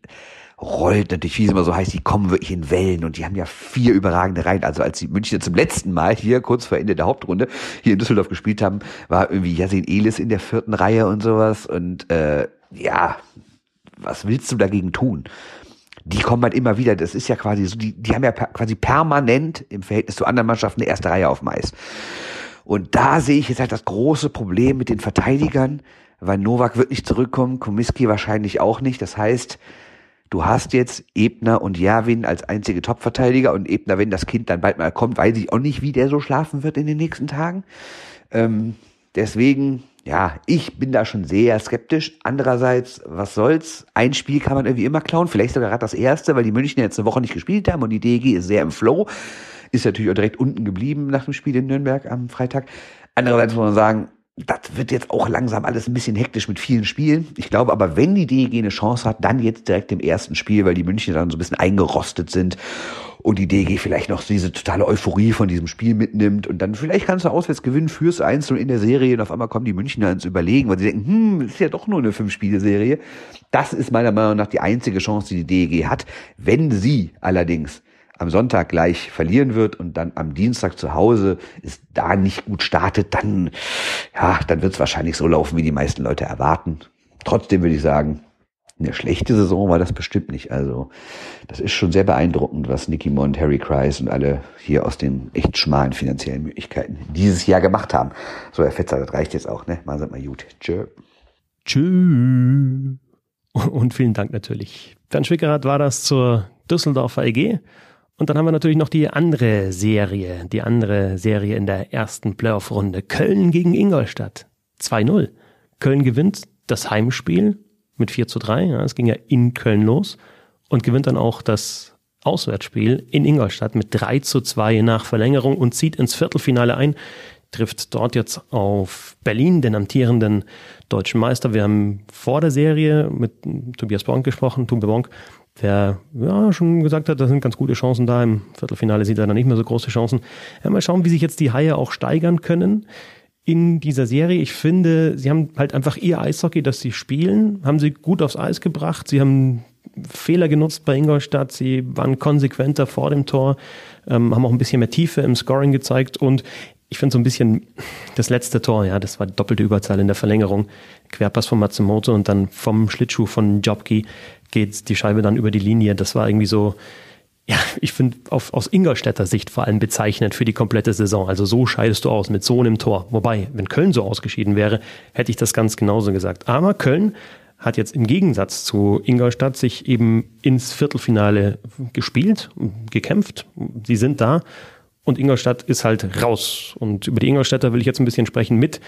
Speaker 4: rollt natürlich, wie es immer so heißt, die kommen wirklich in Wellen und die haben ja vier überragende Reihen. Also als die München zum letzten Mal hier kurz vor Ende der Hauptrunde hier in Düsseldorf gespielt haben, war irgendwie Yasin Elis in der vierten Reihe und sowas und äh, ja, was willst du dagegen tun? Die kommen halt immer wieder, das ist ja quasi so, die, die haben ja per, quasi permanent im Verhältnis zu anderen Mannschaften eine erste Reihe auf Mais. Und da sehe ich jetzt halt das große Problem mit den Verteidigern, weil Novak wird nicht zurückkommen, Komiski wahrscheinlich auch nicht. Das heißt, du hast jetzt Ebner und Jerwin als einzige Topverteidiger und Ebner, wenn das Kind dann bald mal kommt, weiß ich auch nicht, wie der so schlafen wird in den nächsten Tagen. Ähm, deswegen, ja, ich bin da schon sehr skeptisch. Andererseits, was soll's? Ein Spiel kann man irgendwie immer klauen, vielleicht sogar gerade das erste, weil die München jetzt eine Woche nicht gespielt haben und die DEG ist sehr im Flow. Ist natürlich auch direkt unten geblieben nach dem Spiel in Nürnberg am Freitag. Andererseits muss man sagen, das wird jetzt auch langsam alles ein bisschen hektisch mit vielen Spielen. Ich glaube aber, wenn die DEG eine Chance hat, dann jetzt direkt im ersten Spiel, weil die München dann so ein bisschen eingerostet sind und die DEG vielleicht noch diese totale Euphorie von diesem Spiel mitnimmt und dann vielleicht kannst du auswärts gewinnen, fürs Einzel in der Serie und auf einmal kommen die Münchner ins Überlegen, weil sie denken, hm, ist ja doch nur eine Fünf-Spiele-Serie. Das ist meiner Meinung nach die einzige Chance, die die DEG hat. Wenn sie allerdings am Sonntag gleich verlieren wird und dann am Dienstag zu Hause ist da nicht gut startet, dann, ja, dann wird es wahrscheinlich so laufen, wie die meisten Leute erwarten. Trotzdem würde ich sagen, eine schlechte Saison war das bestimmt nicht. Also, das ist schon sehr beeindruckend, was Nicky Mond, Harry Kreis und alle hier aus den echt schmalen finanziellen Möglichkeiten dieses Jahr gemacht haben. So, Herr Fetzer, das reicht jetzt auch, ne? Mal sind mal gut. Tschö.
Speaker 1: Tschö. Und vielen Dank natürlich. Bernd Schwickerath war das zur Düsseldorfer EG. Und dann haben wir natürlich noch die andere Serie, die andere Serie in der ersten Playoff-Runde. Köln gegen Ingolstadt. 2-0. Köln gewinnt das Heimspiel mit 4 zu 3. Ja, es ging ja in Köln los. Und gewinnt dann auch das Auswärtsspiel in Ingolstadt mit 3 zu 2 nach Verlängerung und zieht ins Viertelfinale ein. Trifft dort jetzt auf Berlin, den amtierenden deutschen Meister. Wir haben vor der Serie mit Tobias Bonk gesprochen, Tumbe Bonk, der ja schon gesagt hat, da sind ganz gute Chancen da. Im Viertelfinale sieht er dann nicht mehr so große Chancen. Ja, mal schauen, wie sich jetzt die Haie auch steigern können in dieser Serie. Ich finde, sie haben halt einfach ihr Eishockey, das sie spielen, haben sie gut aufs Eis gebracht. Sie haben Fehler genutzt bei Ingolstadt. Sie waren konsequenter vor dem Tor, ähm, haben auch ein bisschen mehr Tiefe im Scoring gezeigt und ich finde so ein bisschen das letzte Tor, ja, das war die doppelte Überzahl in der Verlängerung. Querpass von Matsumoto und dann vom Schlittschuh von Jobki geht die Scheibe dann über die Linie. Das war irgendwie so, ja, ich finde aus Ingolstädter Sicht vor allem bezeichnend für die komplette Saison. Also so scheidest du aus mit so einem Tor. Wobei, wenn Köln so ausgeschieden wäre, hätte ich das ganz genauso gesagt. Aber Köln hat jetzt im Gegensatz zu Ingolstadt sich eben ins Viertelfinale gespielt, gekämpft. Sie sind da und Ingolstadt ist halt raus. Und über die Ingolstädter will ich jetzt ein bisschen sprechen mit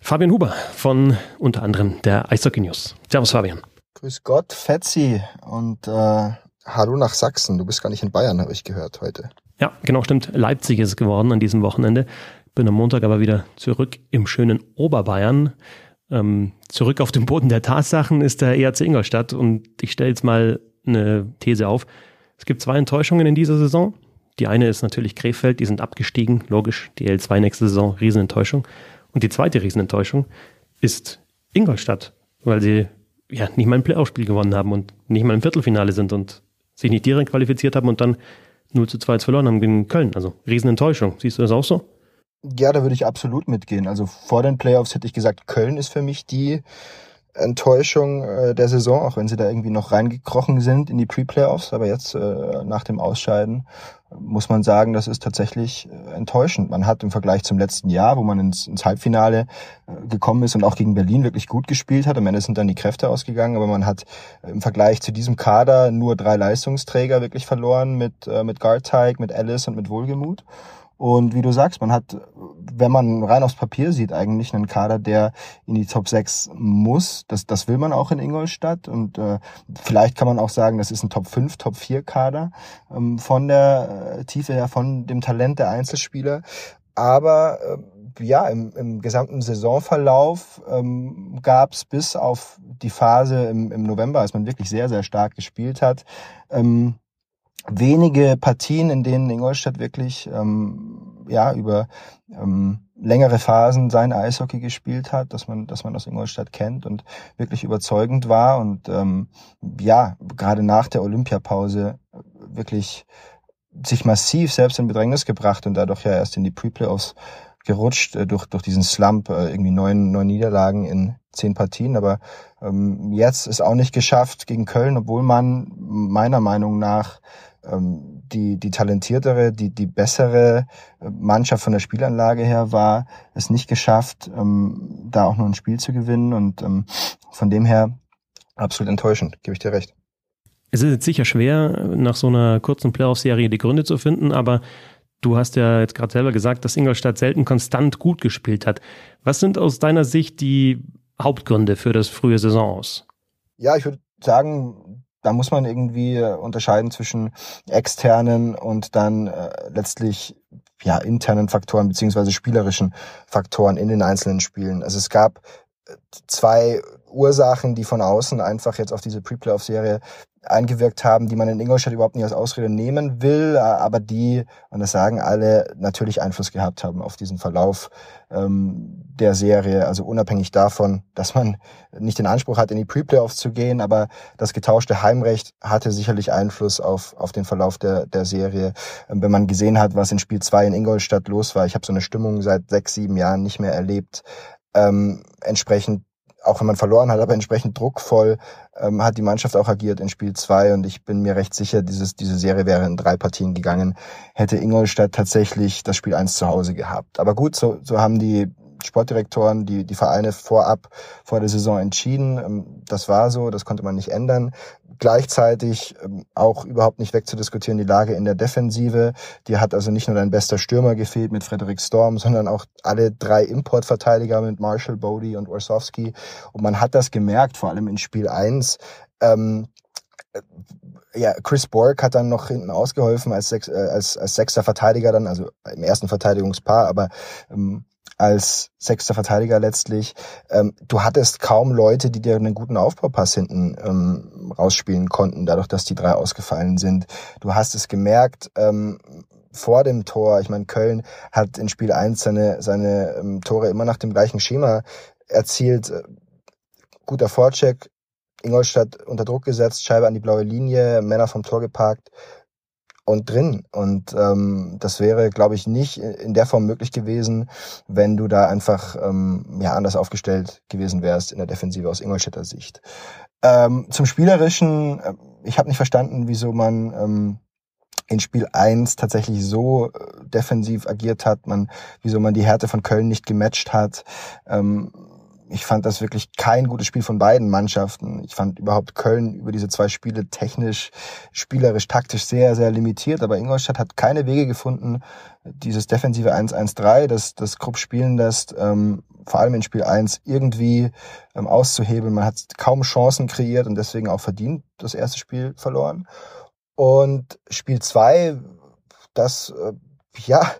Speaker 1: Fabian Huber von unter anderem der Eishockey News. Servus Fabian.
Speaker 5: Grüß Gott, Fetzi und äh, hallo nach Sachsen. Du bist gar nicht in Bayern, habe ich gehört heute.
Speaker 1: Ja, genau, stimmt. Leipzig ist es geworden an diesem Wochenende. Bin am Montag aber wieder zurück im schönen Oberbayern. Ähm, zurück auf den Boden der Tatsachen ist der ERC Ingolstadt und ich stelle jetzt mal eine These auf. Es gibt zwei Enttäuschungen in dieser Saison. Die eine ist natürlich Krefeld, die sind abgestiegen, logisch, die L2 nächste Saison, Riesenenttäuschung. Und die zweite Riesenenttäuschung ist Ingolstadt, weil sie ja, nicht mal ein Playoff-Spiel gewonnen haben und nicht mal im Viertelfinale sind und sich nicht direkt qualifiziert haben und dann 0 zu 2 verloren haben gegen Köln. Also Riesenenttäuschung. Siehst du das auch so?
Speaker 5: Ja, da würde ich absolut mitgehen. Also vor den Playoffs hätte ich gesagt, Köln ist für mich die Enttäuschung äh, der Saison, auch wenn sie da irgendwie noch reingekrochen sind in die Pre-Playoffs. Aber jetzt äh, nach dem Ausscheiden muss man sagen, das ist tatsächlich äh, enttäuschend. Man hat im Vergleich zum letzten Jahr, wo man ins, ins Halbfinale äh, gekommen ist und auch gegen Berlin wirklich gut gespielt hat, am Ende sind dann die Kräfte ausgegangen, aber man hat äh, im Vergleich zu diesem Kader nur drei Leistungsträger wirklich verloren mit, äh, mit Garteig, mit Alice und mit Wohlgemut. Und wie du sagst, man hat, wenn man rein aufs Papier sieht, eigentlich einen Kader, der in die Top 6 muss. Das, das will man auch in Ingolstadt. Und äh, vielleicht kann man auch sagen, das ist ein Top 5, Top 4 Kader ähm, von der äh, Tiefe her, von dem Talent der Einzelspieler. Aber äh, ja, im, im gesamten Saisonverlauf ähm, gab es bis auf die Phase im, im November, als man wirklich sehr, sehr stark gespielt hat, ähm, wenige Partien, in denen Ingolstadt wirklich ähm, ja über ähm, längere Phasen sein Eishockey gespielt hat, dass man, dass man aus Ingolstadt kennt und wirklich überzeugend war und ähm, ja gerade nach der Olympiapause wirklich sich massiv selbst in Bedrängnis gebracht und dadurch ja erst in die Pre-Playoffs gerutscht äh, durch durch diesen Slump äh, irgendwie neun neun Niederlagen in zehn Partien, aber ähm, jetzt ist auch nicht geschafft gegen Köln, obwohl man meiner Meinung nach die, die talentiertere, die, die bessere Mannschaft von der Spielanlage her war, es nicht geschafft, ähm, da auch nur ein Spiel zu gewinnen. Und ähm, von dem her absolut enttäuschend, gebe ich dir recht.
Speaker 1: Es ist jetzt sicher schwer, nach so einer kurzen Playoff-Serie die Gründe zu finden, aber du hast ja jetzt gerade selber gesagt, dass Ingolstadt selten konstant gut gespielt hat. Was sind aus deiner Sicht die Hauptgründe für das frühe Saison aus?
Speaker 5: Ja, ich würde sagen, da muss man irgendwie äh, unterscheiden zwischen externen und dann äh, letztlich ja internen Faktoren beziehungsweise spielerischen Faktoren in den einzelnen Spielen. Also es gab äh, zwei Ursachen, die von außen einfach jetzt auf diese Pre-Playoff-Serie eingewirkt haben, die man in Ingolstadt überhaupt nicht als Ausrede nehmen will, aber die, und das sagen alle, natürlich Einfluss gehabt haben auf diesen Verlauf ähm, der Serie. Also unabhängig davon, dass man nicht den Anspruch hat, in die Pre-Playoffs zu gehen, aber das getauschte Heimrecht hatte sicherlich Einfluss auf, auf den Verlauf der, der Serie. Ähm, wenn man gesehen hat, was in Spiel 2 in Ingolstadt los war, ich habe so eine Stimmung seit sechs, sieben Jahren nicht mehr erlebt. Ähm, entsprechend auch wenn man verloren hat, aber entsprechend druckvoll ähm, hat die Mannschaft auch agiert in Spiel zwei und ich bin mir recht sicher, dieses, diese Serie wäre in drei Partien gegangen, hätte Ingolstadt tatsächlich das Spiel eins zu Hause gehabt. Aber gut, so, so haben die Sportdirektoren, die, die Vereine vorab vor der Saison entschieden. Ähm, das war so, das konnte man nicht ändern. Gleichzeitig ähm, auch überhaupt nicht wegzudiskutieren die Lage in der Defensive. Die hat also nicht nur dein bester Stürmer gefehlt mit Frederik Storm, sondern auch alle drei Importverteidiger mit Marshall, Bodie und Orsowski. Und man hat das gemerkt, vor allem in Spiel eins. Ähm, ja, Chris Borg hat dann noch hinten ausgeholfen als, Sech, äh, als, als sechster Verteidiger dann, also im ersten Verteidigungspaar, aber ähm, als sechster Verteidiger letztlich. Ähm, du hattest kaum Leute, die dir einen guten Aufbaupass hinten ähm, rausspielen konnten, dadurch, dass die drei ausgefallen sind. Du hast es gemerkt, ähm, vor dem Tor, ich meine, Köln hat in Spiel 1 seine, seine ähm, Tore immer nach dem gleichen Schema erzielt. Guter Vorcheck, Ingolstadt unter Druck gesetzt, Scheibe an die blaue Linie, Männer vom Tor geparkt, und drin. Und ähm, das wäre, glaube ich, nicht in der Form möglich gewesen, wenn du da einfach ähm, ja anders aufgestellt gewesen wärst in der Defensive aus Ingolstädter Sicht. Ähm, zum Spielerischen, äh, ich habe nicht verstanden, wieso man ähm, in Spiel 1 tatsächlich so äh, defensiv agiert hat, man, wieso man die Härte von Köln nicht gematcht hat. Ähm, ich fand das wirklich kein gutes Spiel von beiden Mannschaften. Ich fand überhaupt Köln über diese zwei Spiele technisch, spielerisch, taktisch sehr, sehr limitiert. Aber Ingolstadt hat keine Wege gefunden, dieses defensive 1-1-3, das, das Krupp spielen lässt, ähm, vor allem in Spiel 1 irgendwie ähm, auszuhebeln. Man hat kaum Chancen kreiert und deswegen auch verdient das erste Spiel verloren. Und Spiel 2, das, äh, ja,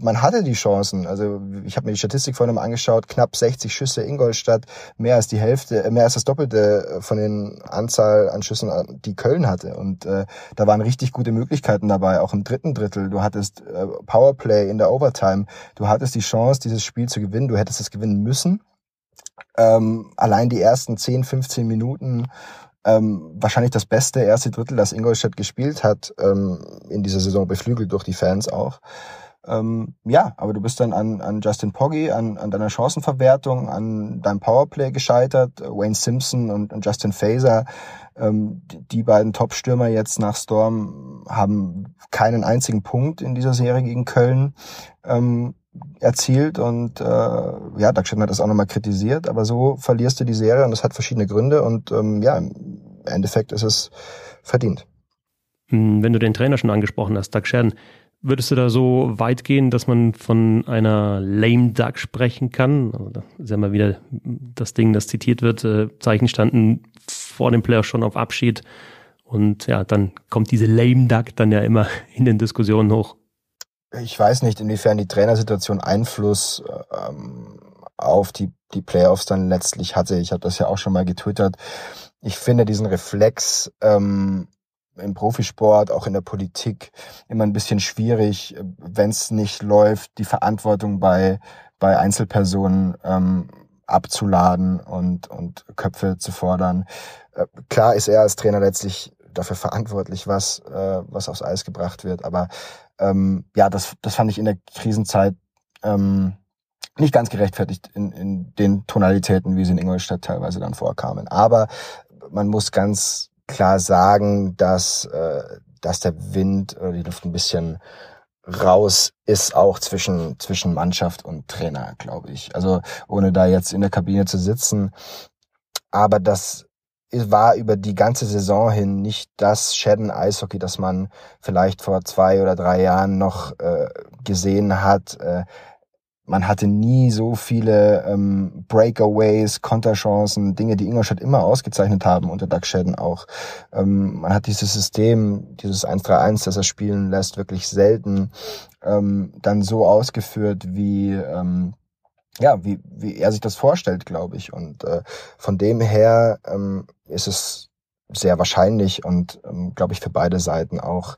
Speaker 5: man hatte die Chancen. Also ich habe mir die Statistik vorhin mal angeschaut, knapp 60 Schüsse Ingolstadt, mehr als die Hälfte, äh, mehr als das Doppelte von den Anzahl an Schüssen, äh, die Köln hatte. Und äh, da waren richtig gute Möglichkeiten dabei, auch im dritten Drittel. Du hattest äh, Powerplay in der Overtime, du hattest die Chance, dieses Spiel zu gewinnen, du hättest es gewinnen müssen. Ähm, allein die ersten 10, 15 Minuten ähm, wahrscheinlich das beste erste Drittel, das Ingolstadt gespielt hat, ähm, in dieser Saison beflügelt durch die Fans auch. Ähm, ja, aber du bist dann an, an Justin Poggi, an, an deiner Chancenverwertung, an deinem Powerplay gescheitert. Wayne Simpson und, und Justin Faser, ähm, die, die beiden Top-Stürmer jetzt nach Storm, haben keinen einzigen Punkt in dieser Serie gegen Köln ähm, erzielt und äh, ja, Dagstetten hat das auch nochmal kritisiert, aber so verlierst du die Serie und das hat verschiedene Gründe und ähm, ja, im Endeffekt ist es verdient.
Speaker 1: Hm, wenn du den Trainer schon angesprochen hast, Doug Sheridan, Würdest du da so weit gehen, dass man von einer lame duck sprechen kann? Also da ist ja mal wieder das Ding, das zitiert wird. Äh, Zeichen standen vor dem Player schon auf Abschied. Und ja, dann kommt diese lame duck dann ja immer in den Diskussionen hoch.
Speaker 5: Ich weiß nicht, inwiefern die Trainersituation Einfluss ähm, auf die, die Playoffs dann letztlich hatte. Ich habe das ja auch schon mal getwittert. Ich finde diesen Reflex, ähm, im Profisport, auch in der Politik immer ein bisschen schwierig, wenn es nicht läuft, die Verantwortung bei, bei Einzelpersonen ähm, abzuladen und, und Köpfe zu fordern. Äh, klar ist er als Trainer letztlich dafür verantwortlich, was, äh, was aufs Eis gebracht wird. Aber ähm, ja, das, das fand ich in der Krisenzeit ähm, nicht ganz gerechtfertigt in, in den Tonalitäten, wie sie in Ingolstadt teilweise dann vorkamen. Aber man muss ganz klar sagen, dass äh, dass der Wind oder die Luft ein bisschen raus ist auch zwischen, zwischen Mannschaft und Trainer, glaube ich. Also ohne da jetzt in der Kabine zu sitzen. Aber das war über die ganze Saison hin nicht das Shadden Eishockey, das man vielleicht vor zwei oder drei Jahren noch äh, gesehen hat. Äh, man hatte nie so viele ähm, Breakaways, Konterchancen, Dinge, die Ingolstadt immer ausgezeichnet haben unter Doug Shedden auch. Ähm, man hat dieses System, dieses 1-3-1, das er spielen lässt, wirklich selten ähm, dann so ausgeführt, wie ähm, ja, wie, wie er sich das vorstellt, glaube ich. Und äh, von dem her ähm, ist es sehr wahrscheinlich und ähm, glaube ich für beide Seiten auch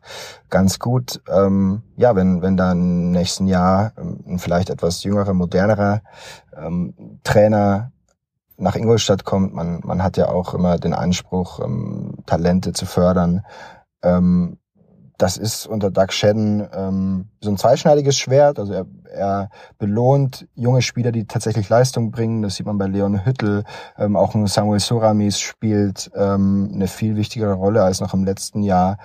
Speaker 5: ganz gut. Ähm, ja, wenn wenn dann im nächsten Jahr ähm, vielleicht etwas jüngerer, modernerer ähm, Trainer nach Ingolstadt kommt, man man hat ja auch immer den Anspruch, ähm, Talente zu fördern. Ähm, das ist unter Doug Shedden ähm, so ein zweischneidiges Schwert. Also er, er belohnt junge Spieler, die tatsächlich Leistung bringen. Das sieht man bei Leon Hüttel. Ähm, auch ein Samuel Soramis spielt ähm, eine viel wichtigere Rolle als noch im letzten Jahr.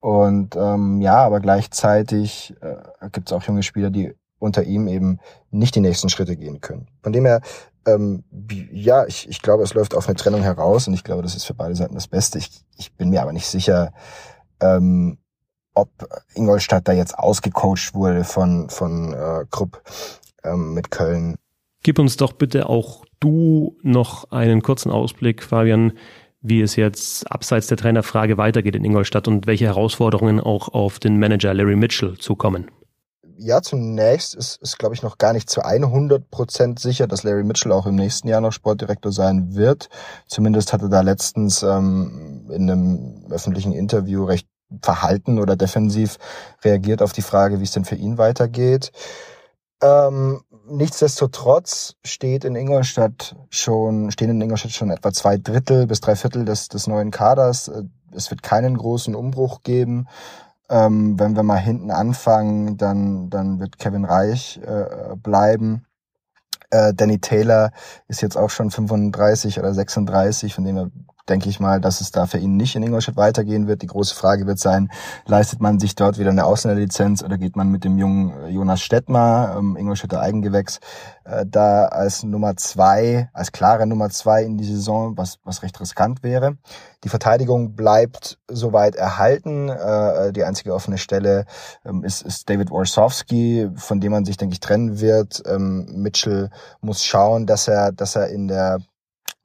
Speaker 5: Und ähm, ja, aber gleichzeitig äh, gibt es auch junge Spieler, die unter ihm eben nicht die nächsten Schritte gehen können. Von dem her, ähm, ja, ich, ich glaube, es läuft auf eine Trennung heraus und ich glaube, das ist für beide Seiten das Beste. Ich, ich bin mir aber nicht sicher, ähm, ob Ingolstadt da jetzt ausgecoacht wurde von, von äh, Krupp ähm, mit Köln.
Speaker 1: Gib uns doch bitte auch du noch einen kurzen Ausblick, Fabian, wie es jetzt abseits der Trainerfrage weitergeht in Ingolstadt und welche Herausforderungen auch auf den Manager Larry Mitchell zukommen.
Speaker 5: Ja, zunächst ist, ist glaube ich, noch gar nicht zu 100 Prozent sicher, dass Larry Mitchell auch im nächsten Jahr noch Sportdirektor sein wird. Zumindest hatte da letztens ähm, in einem öffentlichen Interview recht verhalten oder defensiv reagiert auf die Frage, wie es denn für ihn weitergeht. Ähm, nichtsdestotrotz steht in Ingolstadt schon, stehen in Ingolstadt schon etwa zwei Drittel bis drei Viertel des, des neuen Kaders. Äh, es wird keinen großen Umbruch geben. Ähm, wenn wir mal hinten anfangen, dann, dann wird Kevin Reich äh, bleiben. Äh, Danny Taylor ist jetzt auch schon 35 oder 36, von dem er denke ich mal, dass es da für ihn nicht in Ingolstadt weitergehen wird. Die große Frage wird sein, leistet man sich dort wieder eine Ausländerlizenz oder geht man mit dem jungen äh, Jonas Stettmar, ähm, Ingolstädter Eigengewächs, äh, da als Nummer zwei, als klare Nummer zwei in die Saison, was, was recht riskant wäre. Die Verteidigung bleibt soweit erhalten. Äh, die einzige offene Stelle ähm, ist, ist David Warsowski, von dem man sich, denke ich, trennen wird. Ähm, Mitchell muss schauen, dass er, dass er in der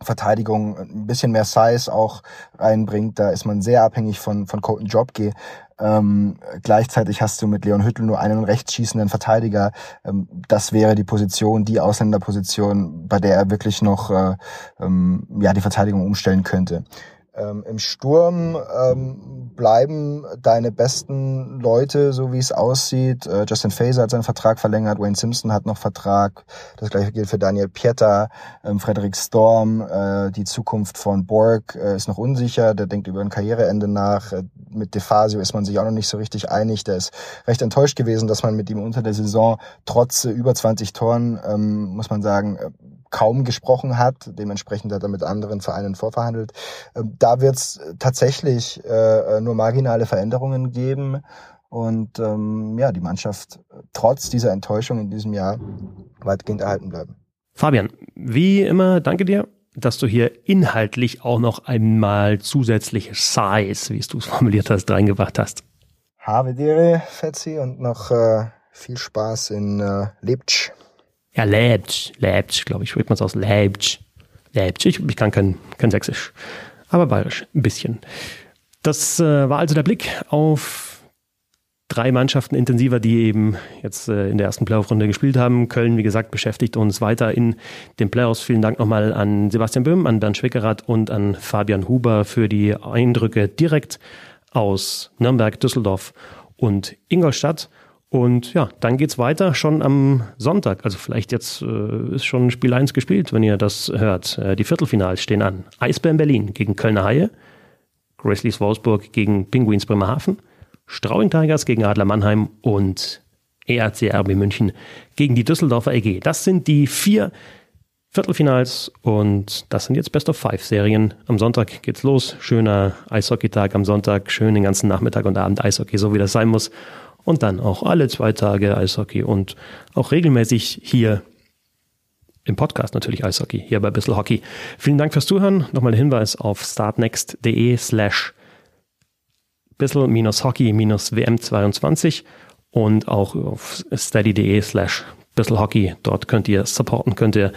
Speaker 5: Verteidigung ein bisschen mehr Size auch reinbringt. Da ist man sehr abhängig von, von Colton Jobke. Ähm, gleichzeitig hast du mit Leon Hüttel nur einen rechtsschießenden Verteidiger. Ähm, das wäre die Position, die Ausländerposition, bei der er wirklich noch äh, ähm, ja die Verteidigung umstellen könnte. Ähm, Im Sturm ähm, bleiben deine besten Leute, so wie es aussieht. Äh, Justin Faser hat seinen Vertrag verlängert, Wayne Simpson hat noch Vertrag. Das gleiche gilt für Daniel Pieter, ähm, Frederik Storm. Äh, die Zukunft von Borg äh, ist noch unsicher. Der denkt über ein Karriereende nach. Äh, mit DeFasio ist man sich auch noch nicht so richtig einig. Der ist recht enttäuscht gewesen, dass man mit ihm unter der Saison trotz äh, über 20 Toren, ähm, muss man sagen, äh, kaum gesprochen hat. Dementsprechend hat er mit anderen Vereinen vorverhandelt. Ähm, da wird es tatsächlich äh, nur marginale Veränderungen geben. Und ähm, ja, die Mannschaft trotz dieser Enttäuschung in diesem Jahr weitgehend erhalten bleiben.
Speaker 1: Fabian, wie immer, danke dir, dass du hier inhaltlich auch noch einmal zusätzliche Size, wie du es formuliert hast, reingebracht hast.
Speaker 5: Habe dir, Fetzi, und noch äh, viel Spaß in äh, Leipzig.
Speaker 1: Ja, Leipzig, Leipzig, glaube ich, spricht man es aus. Leipzig. Leipzig. Ich kann kein, kein Sächsisch, aber bayerisch, ein bisschen. Das äh, war also der Blick auf drei Mannschaften intensiver, die eben jetzt äh, in der ersten Playoff-Runde gespielt haben. Köln, wie gesagt, beschäftigt uns weiter in den Playoffs. Vielen Dank nochmal an Sebastian Böhm, an Bernd Schwickerath und an Fabian Huber für die Eindrücke direkt aus Nürnberg, Düsseldorf und Ingolstadt. Und ja, dann geht's weiter schon am Sonntag. Also vielleicht jetzt äh, ist schon Spiel 1 gespielt, wenn ihr das hört. Äh, die Viertelfinals stehen an. Eisbären Berlin gegen Kölner Haie, Grizzlies Wolfsburg gegen Pinguins Bremerhaven, Strauing Tigers gegen Adler Mannheim und ERC RB München gegen die Düsseldorfer EG. Das sind die vier Viertelfinals und das sind jetzt Best of Five Serien. Am Sonntag geht's los. Schöner Eishockey-Tag am Sonntag, schön den ganzen Nachmittag und Abend Eishockey, so wie das sein muss. Und dann auch alle zwei Tage Eishockey und auch regelmäßig hier im Podcast natürlich Eishockey, hier bei Bissl Hockey. Vielen Dank fürs Zuhören. Nochmal der Hinweis auf startnext.de slash bissl-hockey-wm22 und auch auf steady.de slash bissl-hockey. Dort könnt ihr supporten, könnt ihr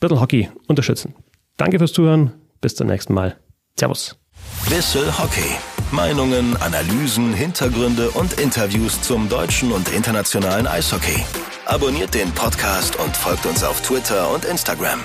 Speaker 1: Bissl Hockey unterstützen. Danke fürs Zuhören. Bis zum nächsten Mal. Servus.
Speaker 2: Bissl Hockey. Meinungen, Analysen, Hintergründe und Interviews zum deutschen und internationalen Eishockey. Abonniert den Podcast und folgt uns auf Twitter und Instagram.